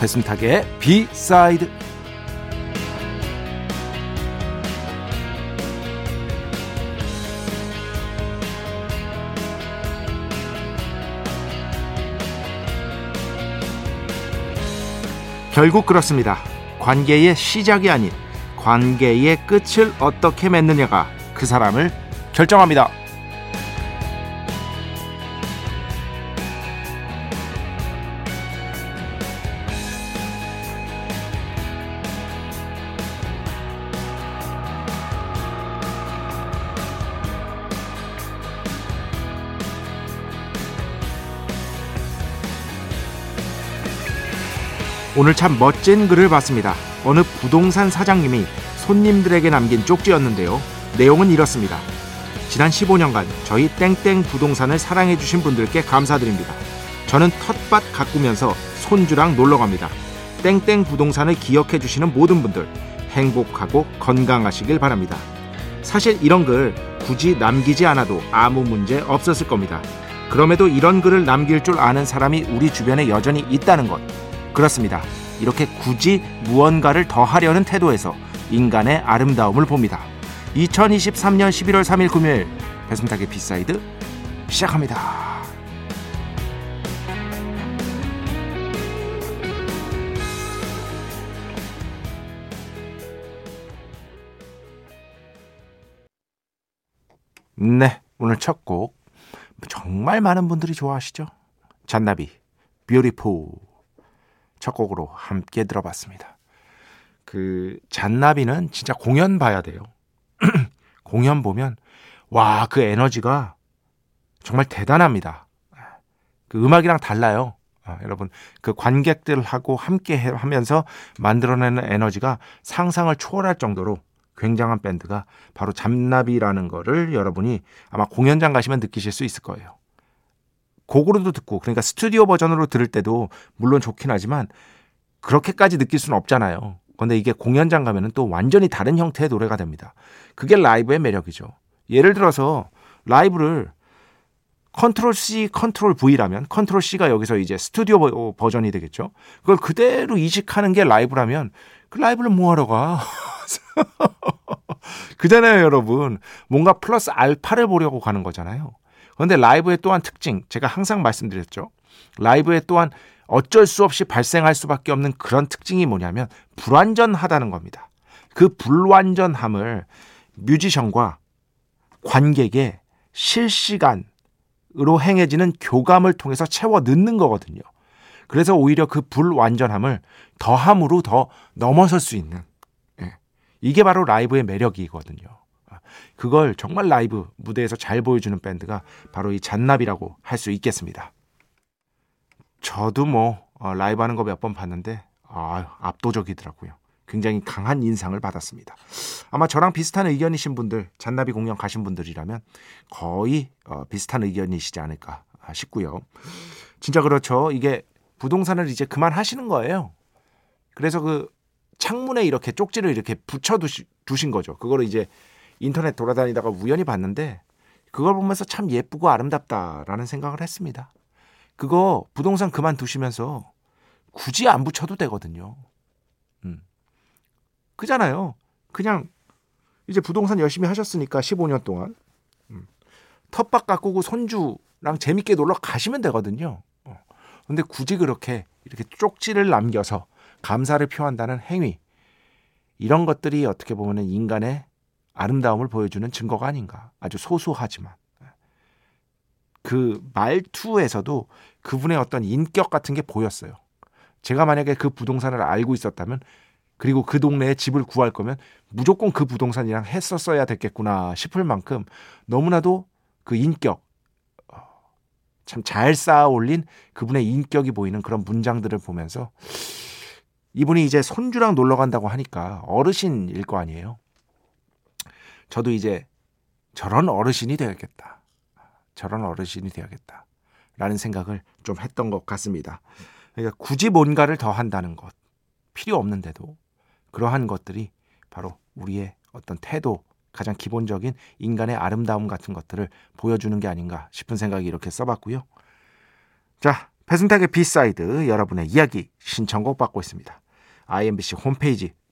배순탁의 비사이드 결국 그렇습니다. 관계의 시작이 아닌 관계의 끝을 어떻게 맺느냐가 그 사람을 결정합니다. 오늘 참 멋진 글을 봤습니다. 어느 부동산 사장님이 손님들에게 남긴 쪽지였는데요. 내용은 이렇습니다. 지난 15년간 저희 땡땡 부동산을 사랑해주신 분들께 감사드립니다. 저는 텃밭 가꾸면서 손주랑 놀러 갑니다. 땡땡 부동산을 기억해주시는 모든 분들 행복하고 건강하시길 바랍니다. 사실 이런 글 굳이 남기지 않아도 아무 문제 없었을 겁니다. 그럼에도 이런 글을 남길 줄 아는 사람이 우리 주변에 여전히 있다는 것. 그렇습니다. 이렇게 굳이 무언가를 더 하려는 태도에서 인간의 아름다움을 봅니다. 2023년 11월 3일 금요일 배순탁의 B side 시작합니다. 네, 오늘 첫 곡 정말 많은 분들이 좋아하시죠? 잔나비, 뷰티풀 첫 곡으로 함께 들어봤습니다. 그 잔나비는 진짜 공연 봐야 돼요. 공연 보면 와 그 에너지가 정말 대단합니다. 그 음악이랑 달라요. 아, 여러분 그 관객들하고 함께 하면서 만들어내는 에너지가 상상을 초월할 정도로 굉장한 밴드가 바로 잔나비라는 거를 여러분이 아마 공연장 가시면 느끼실 수 있을 거예요. 곡으로도 듣고 그러니까 스튜디오 버전으로 들을 때도 물론 좋긴 하지만 그렇게까지 느낄 수는 없잖아요. 근데 이게 공연장 가면은 또 완전히 다른 형태의 노래가 됩니다. 그게 라이브의 매력이죠. 예를 들어서 라이브를 컨트롤 C, 컨트롤 V라면 컨트롤 C가 여기서 이제 스튜디오 버전이 되겠죠. 그걸 그대로 이식하는 게 라이브라면 그 라이브를 뭐 하러 가? 그잖아요, 여러분. 뭔가 플러스 알파를 보려고 가는 거잖아요. 그런데 라이브의 또한 특징, 제가 항상 말씀드렸죠. 라이브의 또한 어쩔 수 없이 발생할 수밖에 없는 그런 특징이 뭐냐면 불완전하다는 겁니다. 그 불완전함을 뮤지션과 관객의 실시간으로 행해지는 교감을 통해서 채워 넣는 거거든요. 그래서 오히려 그 불완전함을 더함으로 더 넘어설 수 있는 예. 이게 바로 라이브의 매력이거든요. 그걸 정말 라이브 무대에서 잘 보여주는 밴드가 바로 이 잔나비라고 할 수 있겠습니다. 저도 뭐 어, 라이브 하는 거 몇 번 봤는데 아, 압도적이더라고요. 굉장히 강한 인상을 받았습니다. 아마 저랑 비슷한 의견이신 분들, 잔나비 공연 가신 분들이라면 거의 어, 비슷한 의견이시지 않을까 싶고요. 진짜 그렇죠. 이게 부동산을 이제 그만 하시는 거예요. 그래서 그 창문에 이렇게 쪽지를 이렇게 붙여 두신 거죠. 그거를 이제 인터넷 돌아다니다가 우연히 봤는데 그걸 보면서 참 예쁘고 아름답다라는 생각을 했습니다. 그거 부동산 그만두시면서 굳이 안 붙여도 되거든요. 음. 그잖아요. 그냥 이제 부동산 열심히 하셨으니까 15년 동안 음. 텃밭 가꾸고 손주랑 재밌게 놀러 가시면 되거든요. 어. 근데 굳이 그렇게 이렇게 쪽지를 남겨서 감사를 표한다는 행위 이런 것들이 어떻게 보면 인간의 아름다움을 보여주는 증거가 아닌가. 아주 소소하지만. 그 말투에서도 그분의 어떤 인격 같은 게 보였어요. 제가 만약에 그 부동산을 알고 있었다면 그리고 그 동네에 집을 구할 거면 무조건 그 부동산이랑 했었어야 됐겠구나 싶을 만큼 너무나도 그 인격 어, 참잘 쌓아 올린 그분의 인격이 보이는 그런 문장들을 보면서 이분이 이제 손주랑 놀러 간다고 하니까 어르신일 거 아니에요. 저도 이제 저런 어르신이 되야겠다. 저런 어르신이 되야겠다. 라는 생각을 좀 했던 것 같습니다. 그러니까 굳이 뭔가를 더 한다는 것. 필요 없는데도 그러한 것들이 바로 우리의 어떤 태도, 가장 기본적인 인간의 아름다움 같은 것들을 보여주는 게 아닌가 싶은 생각이 이렇게 써봤고요. 자, 배순탁의 B side 여러분의 이야기 신청곡 받고 있습니다. iMBC 홈페이지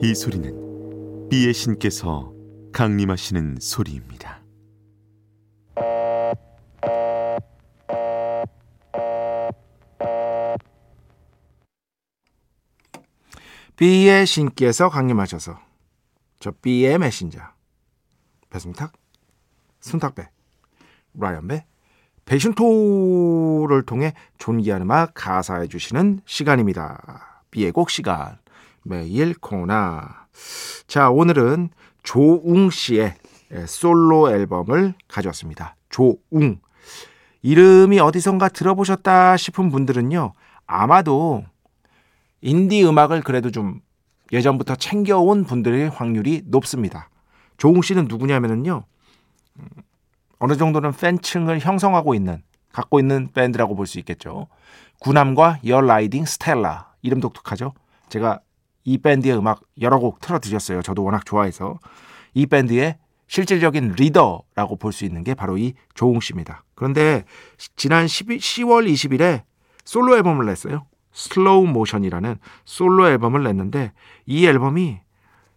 이 소리는 B의 신께서 강림하시는 소리입니다. B의 신께서 강림하셔서 저 B의 메신저 배승탁, 순탁배, 라이언배, 배신토를 통해 존귀한 음악 가사해 주시는 시간입니다. B의 곡 시간 매일 코나 자 오늘은 조웅 씨의 솔로 앨범을 가져왔습니다. 조웅 이름이 어디선가 들어보셨다 싶은 분들은요 아마도 인디 음악을 그래도 좀 예전부터 챙겨온 분들의 확률이 높습니다. 조웅 씨는 누구냐면은요, 음, 어느 정도는 팬층을 형성하고 있는, 갖고 있는 밴드라고 볼 수 있겠죠. 구남과 열 라이딩 스텔라. 이름 독특하죠? 제가 이 밴드의 음악 여러 곡 틀어드렸어요. 저도 워낙 좋아해서. 이 밴드의 실질적인 리더라고 볼 수 있는 게 바로 이 조웅 씨입니다. 그런데 지난 12, 10월 20일에 솔로 앨범을 냈어요. 슬로우 모션이라는 솔로 앨범을 냈는데 이 앨범이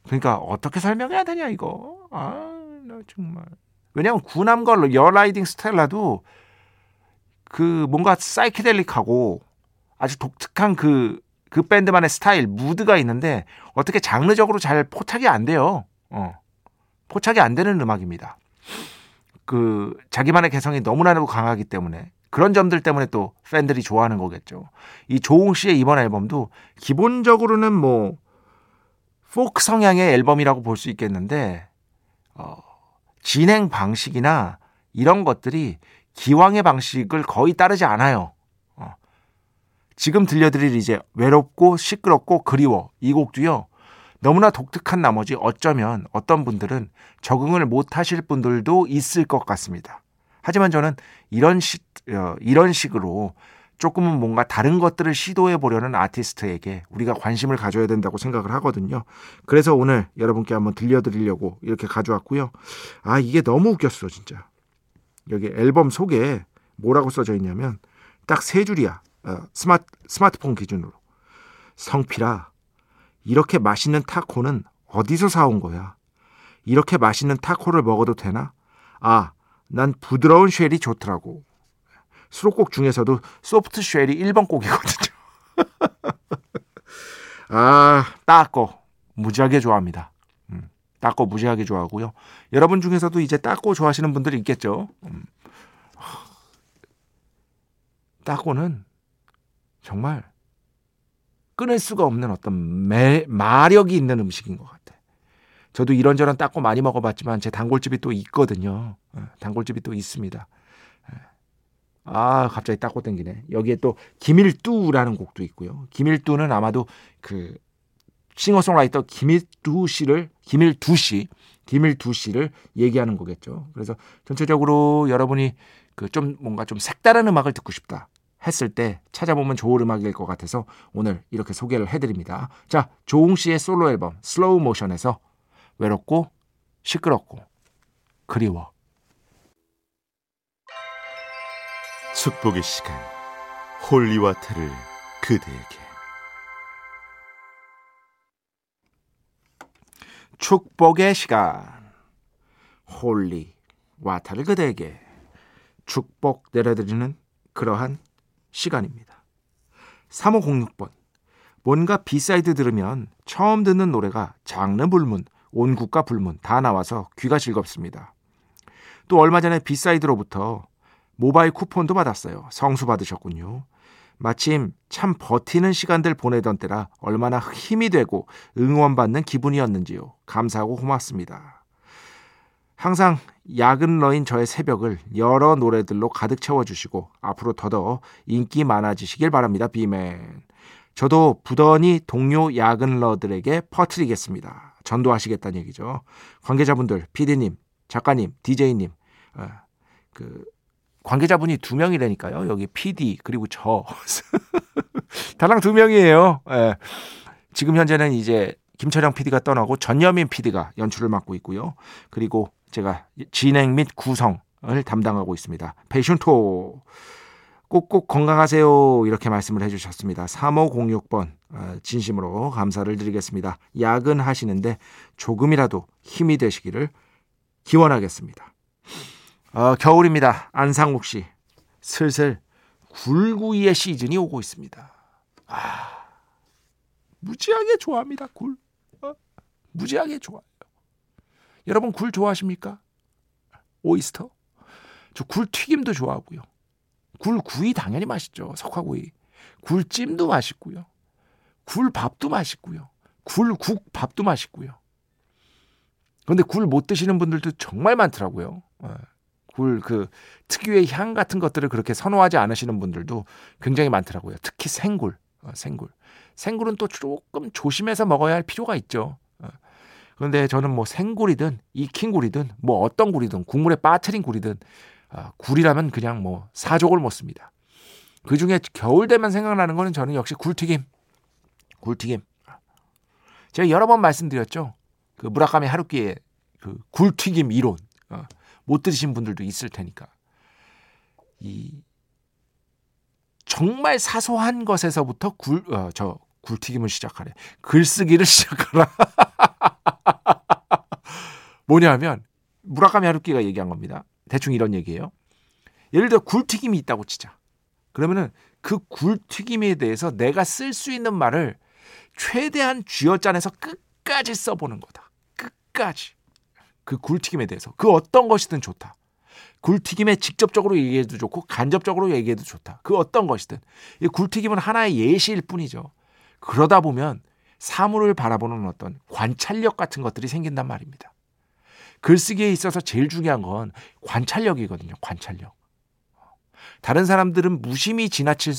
그러니까 어떻게 설명해야 되냐 이거 아 나 정말 왜냐하면 구남과여라이딩스텔라도 그 뭔가 사이키델릭하고 아주 독특한 그, 그 밴드만의 스타일, 무드가 있는데 어떻게 장르적으로 잘 포착이 안 돼요. 어. 포착이 안 되는 음악입니다. 그 자기만의 개성이 너무나도 강하기 때문에 그런 점들 때문에 또 팬들이 좋아하는 거겠죠. 이 조웅 씨의 이번 앨범도 기본적으로는 뭐 포크 성향의 앨범이라고 볼 수 있겠는데 어, 진행 방식이나 이런 것들이 기왕의 방식을 거의 따르지 않아요. 어. 지금 들려드릴 이제 외롭고 시끄럽고 그리워 이 곡도요. 너무나 독특한 나머지 어쩌면 어떤 분들은 적응을 못 하실 분들도 있을 것 같습니다. 하지만 저는 이런 시, 어, 이런 식으로 조금은 뭔가 다른 것들을 시도해 보려는 아티스트에게 우리가 관심을 가져야 된다고 생각을 하거든요. 그래서 오늘 여러분께 한번 들려드리려고 이렇게 가져왔고요. 아, 이게 너무 웃겼어, 진짜. 여기 앨범 속에 뭐라고 써져 있냐면 딱 세 줄이야. 어, 스마트, 스마트폰 기준으로. 성필아, 이렇게 맛있는 타코는 어디서 사온 거야? 이렇게 맛있는 타코를 먹어도 되나? 아, 난 부드러운 shell이 좋더라고. 수록곡 중에서도 Soft Shell이 1번 곡이거든요. 아, 따꼬. 무지하게 좋아합니다. 음, 따꼬 무지하게 좋아하고요. 여러분 중에서도 이제 따꼬 좋아하시는 분들이 있겠죠. 음. 따꼬는 정말 끊을 수가 없는 어떤 매, 마력이 있는 음식인 것 같아. 저도 이런저런 닦고 많이 먹어봤지만 제 단골집이 또 있거든요. 어, 단골집이 또 있습니다. 예. 아 갑자기 타코 땡기네. 여기에 또 김일두라는 곡도 있고요. 김일두는 아마도 그 싱어송라이터 김일두 씨를 김일두 씨 김일두 씨를 얘기하는 거겠죠. 그래서 전체적으로 여러분이 그 좀 뭔가 좀 색다른 음악을 듣고 싶다 했을 때 찾아보면 좋은 음악일 것 같아서 오늘 이렇게 소개를 해드립니다. 자, 조웅 씨의 솔로 앨범 슬로우 모션에서 외롭고 시끄럽고 그리워. 축복의 시간 holy water를 그대에게. 축복의 시간 holy water를 그대에게. 축복 내려드리는 그러한 시간입니다. 3506번 뭔가 B side 들으면 처음 듣는 노래가 장르 불문, 온 국가 불문 다 나와서 귀가 즐겁습니다. 또 얼마 전에 비사이드로부터 모바일 쿠폰도 받았어요. 성수 받으셨군요. 마침 참 버티는 시간들 보내던 때라 얼마나 힘이 되고 응원받는 기분이었는지요. 감사하고 고맙습니다. 항상 야근러인 저의 새벽을 여러 노래들로 가득 채워주시고 앞으로 더더 인기 많아지시길 바랍니다. 비맨. 저도 부단히 동료 야근러들에게 퍼트리겠습니다. 전도하시겠다는 얘기죠. 관계자분들, PD님, 작가님, DJ님, 어, 그 관계자분이 두 명이라니까요. 여기 PD 그리고 저 달랑 두 명이에요. 예. 지금 현재는 이제 김철영 PD가 떠나고 전여민 PD가 연출을 맡고 있고요. 그리고 제가 진행 및 구성을 담당하고 있습니다. 패션토 꼭꼭 건강하세요 이렇게 말씀을 해주셨습니다. 3506번 어, 진심으로 감사를 드리겠습니다. 야근하시는데 조금이라도 힘이 되시기를 기원하겠습니다. 어, 겨울입니다. 안상욱 씨. 슬슬 굴구이의 시즌이 오고 있습니다. 아, 무지하게 좋아합니다. 굴. 어? 무지하게 좋아요. 여러분 굴 좋아하십니까? 오이스터? 저 굴 튀김도 좋아하고요. 굴 구이 당연히 맛있죠. 석화구이. 굴찜도 맛있고요. 굴밥도 맛있고요. 굴국 밥도 맛있고요. 그런데 굴 못 드시는 분들도 정말 많더라고요. 어. 굴그 특유의 향 같은 것들을 그렇게 선호하지 않으시는 분들도 굉장히 많더라고요. 특히 생굴, 어, 생굴. 생굴은 또 조금 조심해서 먹어야 할 필요가 있죠. 어. 그런데 저는 뭐 생굴이든 익힌 굴이든 뭐 어떤 굴이든 국물에 빠트린 굴이든 어, 굴이라면 그냥 뭐 사족을 먹습니다. 그 중에 겨울 되면 생각나는 거는 저는 역시 굴튀김. 굴튀김. 제가 여러 번 말씀드렸죠. 그 무라카미 하루키의 그 굴튀김 이론. 어. 못 들으신 분들도 있을 테니까. 이 정말 사소한 것에서부터 굴, 어, 저 굴튀김을 시작하래. 글쓰기를 시작하라. 뭐냐면 무라카미 하루키가 얘기한 겁니다. 대충 이런 얘기예요. 예를 들어 굴튀김이 있다고 치자. 그러면은 그 굴튀김에 대해서 내가 쓸 수 있는 말을 최대한 쥐어짜내서 끝까지 써보는 거다. 끝까지. 그 굴튀김에 대해서 그 어떤 것이든 좋다. 굴튀김에 직접적으로 얘기해도 좋고 간접적으로 얘기해도 좋다. 그 어떤 것이든 이 굴튀김은 하나의 예시일 뿐이죠. 그러다 보면 사물을 바라보는 어떤 관찰력 같은 것들이 생긴단 말입니다. 글쓰기에 있어서 제일 중요한 건 관찰력이거든요. 관찰력. 다른 사람들은 무심히 지나칠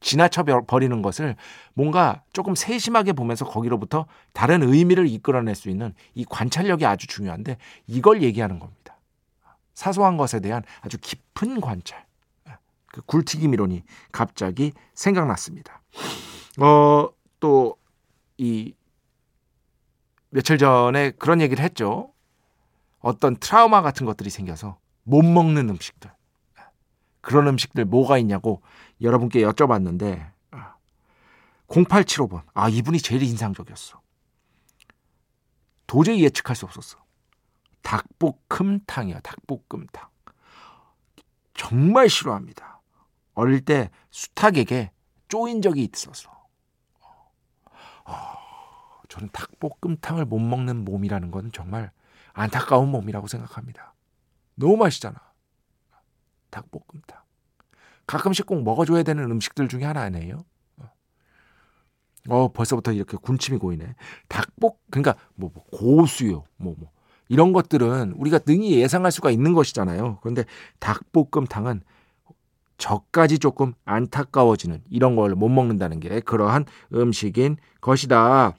지나쳐 버리는 것을 뭔가 조금 세심하게 보면서 거기로부터 다른 의미를 이끌어낼 수 있는 이 관찰력이 아주 중요한데 이걸 얘기하는 겁니다. 사소한 것에 대한 아주 깊은 관찰. 그 굴튀김 이론이 갑자기 생각났습니다. 어, 또, 이, 며칠 전에 그런 얘기를 했죠. 어떤 트라우마 같은 것들이 생겨서 못 먹는 음식들. 그런 음식들 뭐가 있냐고 여러분께 여쭤봤는데 0875번 아 이분이 제일 인상적이었어. 도저히 예측할 수 없었어. 닭볶음탕이야 닭볶음탕. 정말 싫어합니다. 어릴 때 수탉에게 쪼인 적이 있어서. 어, 저는 닭볶음탕을 못 먹는 몸이라는 건 정말 안타까운 몸이라고 생각합니다. 너무 맛있잖아. 닭볶음탕. 가끔씩 꼭 먹어줘야 되는 음식들 중에 하나 아니에요. 어. 어, 벌써부터 이렇게 군침이 고이네. 닭볶, 그러니까 뭐, 뭐 고수요, 뭐, 뭐. 이런 것들은 우리가 능히 예상할 수가 있는 것이잖아요. 그런데 닭볶음탕은 저까지 조금 안타까워지는 이런 걸 못 먹는다는 게 그러한 음식인 것이다.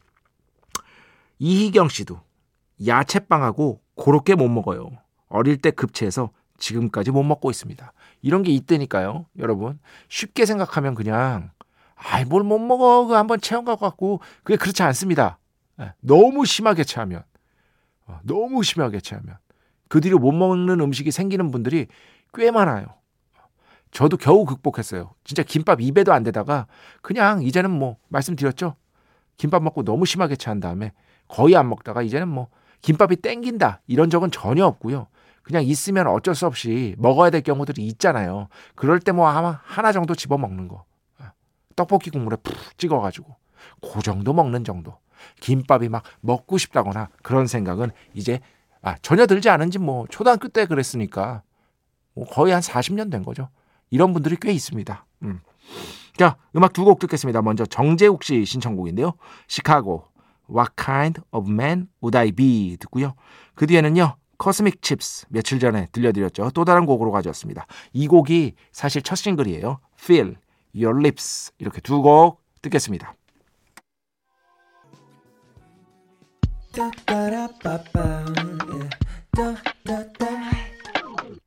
이희경 씨도 야채빵하고 그렇게 못 먹어요. 어릴 때 급체해서 지금까지 못 먹고 있습니다. 이런 게 있다니까요, 여러분. 쉽게 생각하면 그냥 아이 뭘 못 먹어 그 한번 체험 갖고 갖고 그게 그렇지 않습니다. 예, 너무 심하게 체하면 어, 너무 심하게 체하면 그 뒤로 못 먹는 음식이 생기는 분들이 꽤 많아요. 저도 겨우 극복했어요. 진짜 김밥 입에도 안 되다가 그냥 이제는 뭐 말씀드렸죠. 김밥 먹고 너무 심하게 체한 다음에 거의 안 먹다가 이제는 뭐 김밥이 땡긴다 이런 적은 전혀 없고요. 그냥 있으면 어쩔 수 없이 먹어야 될 경우들이 있잖아요. 그럴 때 뭐 아마 하나 정도 집어 먹는 거. 떡볶이 국물에 푹 찍어가지고 그 정도 먹는 정도. 김밥이 막 먹고 싶다거나 그런 생각은 이제 아, 전혀 들지 않은지 뭐 초등학교 때 그랬으니까 뭐 거의 한 40년 된 거죠. 이런 분들이 꽤 있습니다. 음. 자, 음악 두 곡 듣겠습니다. 먼저 정재욱 씨 신청곡인데요. 시카고 What Kind of Man Would I Be 듣고요. 그 뒤에는요. 코스믹 칩스 며칠 전에 들려드렸죠. 또 다른 곡으로 가져왔습니다. 이 곡이 사실 첫 싱글이에요. Feel Your Lips 이렇게 두 곡 듣겠습니다.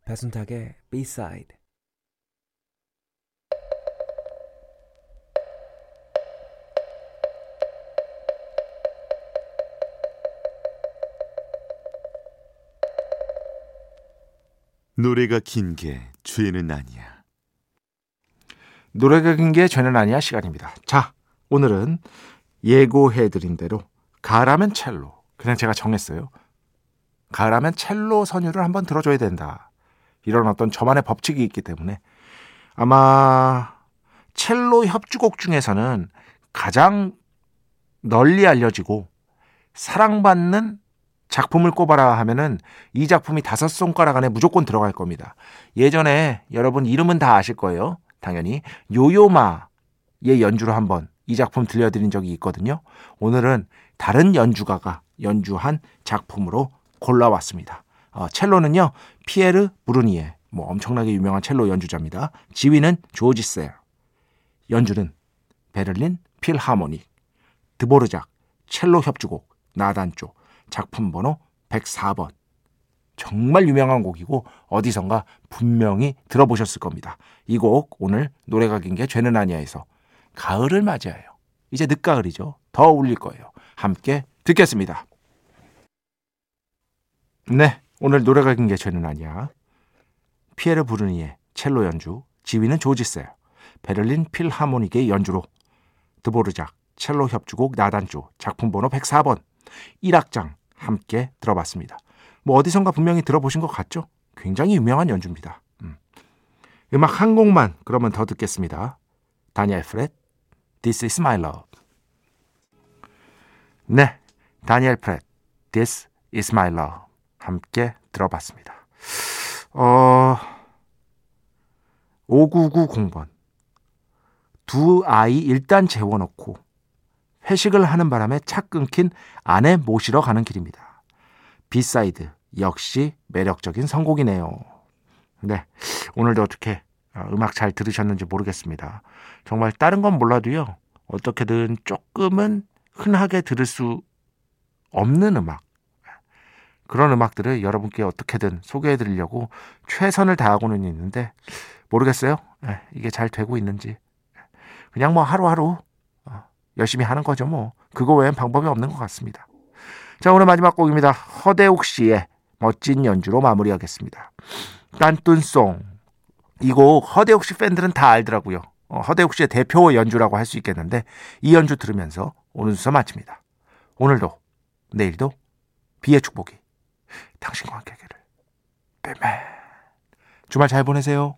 배순탁의 B-side 노래가 긴 게 죄는 아니야. 노래가 긴 게 죄는 아니야 시간입니다. 자, 오늘은 예고해드린 대로 가라면 첼로. 그냥 제가 정했어요. 가라면 첼로 선율을 한번 들어줘야 된다. 이런 어떤 저만의 법칙이 있기 때문에 아마 첼로 협주곡 중에서는 가장 널리 알려지고 사랑받는 작품을 꼽아라 하면은 이 작품이 다섯 손가락 안에 무조건 들어갈 겁니다. 예전에 여러분 이름은 다 아실 거예요. 당연히 요요마의 연주로 한번 이 작품 들려드린 적이 있거든요. 오늘은 다른 연주가가 연주한 작품으로 골라왔습니다. 어, 첼로는요 피에르 브루니에 뭐 엄청나게 유명한 첼로 연주자입니다. 지휘는 조지 셀, 연주는 베를린 필하모닉, 드보르작 첼로 협주곡 나단조 작품 번호 104번. 정말 유명한 곡이고 어디선가 분명히 들어보셨을 겁니다. 이 곡 오늘 노래가 긴 게 죄는 아니야에서 가을을 맞이하여 이제 늦가을이죠. 더 어울릴 거예요. 함께 듣겠습니다. 네, 오늘 노래가 긴 게 죄는 아니야. 피에르 부르니의 첼로 연주, 지휘는 조지세요. 베를린 필하모닉의 연주로 드보르작 첼로 협주곡 나단조 작품 번호 104번 1악장 함께 들어봤습니다. 뭐 어디선가 분명히 들어보신 것 같죠? 굉장히 유명한 연주입니다. 음. 음악 한 곡만 그러면 더 듣겠습니다. 다니엘 프렛, This is my love. 네, 다니엘 프렛, This is my love. 함께 들어봤습니다. 어, 5990번. 두 아이 일단 재워놓고 회식을 하는 바람에 차 끊긴 아내 모시러 가는 길입니다. B side 역시 매력적인 선곡이네요. 네, 오늘도 어떻게 어, 음악 잘 들으셨는지 모르겠습니다. 정말 다른 건 몰라도요. 어떻게든 조금은 흔하게 들을 수 없는 음악 그런 음악들을 여러분께 어떻게든 소개해 드리려고 최선을 다하고는 있는데 모르겠어요. 네, 이게 잘 되고 있는지. 그냥 뭐 하루하루 열심히 하는 거죠 뭐. 그거 외엔 방법이 없는 것 같습니다. 자 오늘 마지막 곡입니다. 허대욱 씨의 멋진 연주로 마무리하겠습니다. 딴뚠송 이 곡 허대욱 씨 팬들은 다 알더라고요. 어, 허대욱 씨의 대표 연주라고 할 수 있겠는데 이 연주 들으면서 오늘 수서 마칩니다. 오늘도 내일도 비의 축복이 당신과 함께 하기를. 빼맨 주말 잘 보내세요.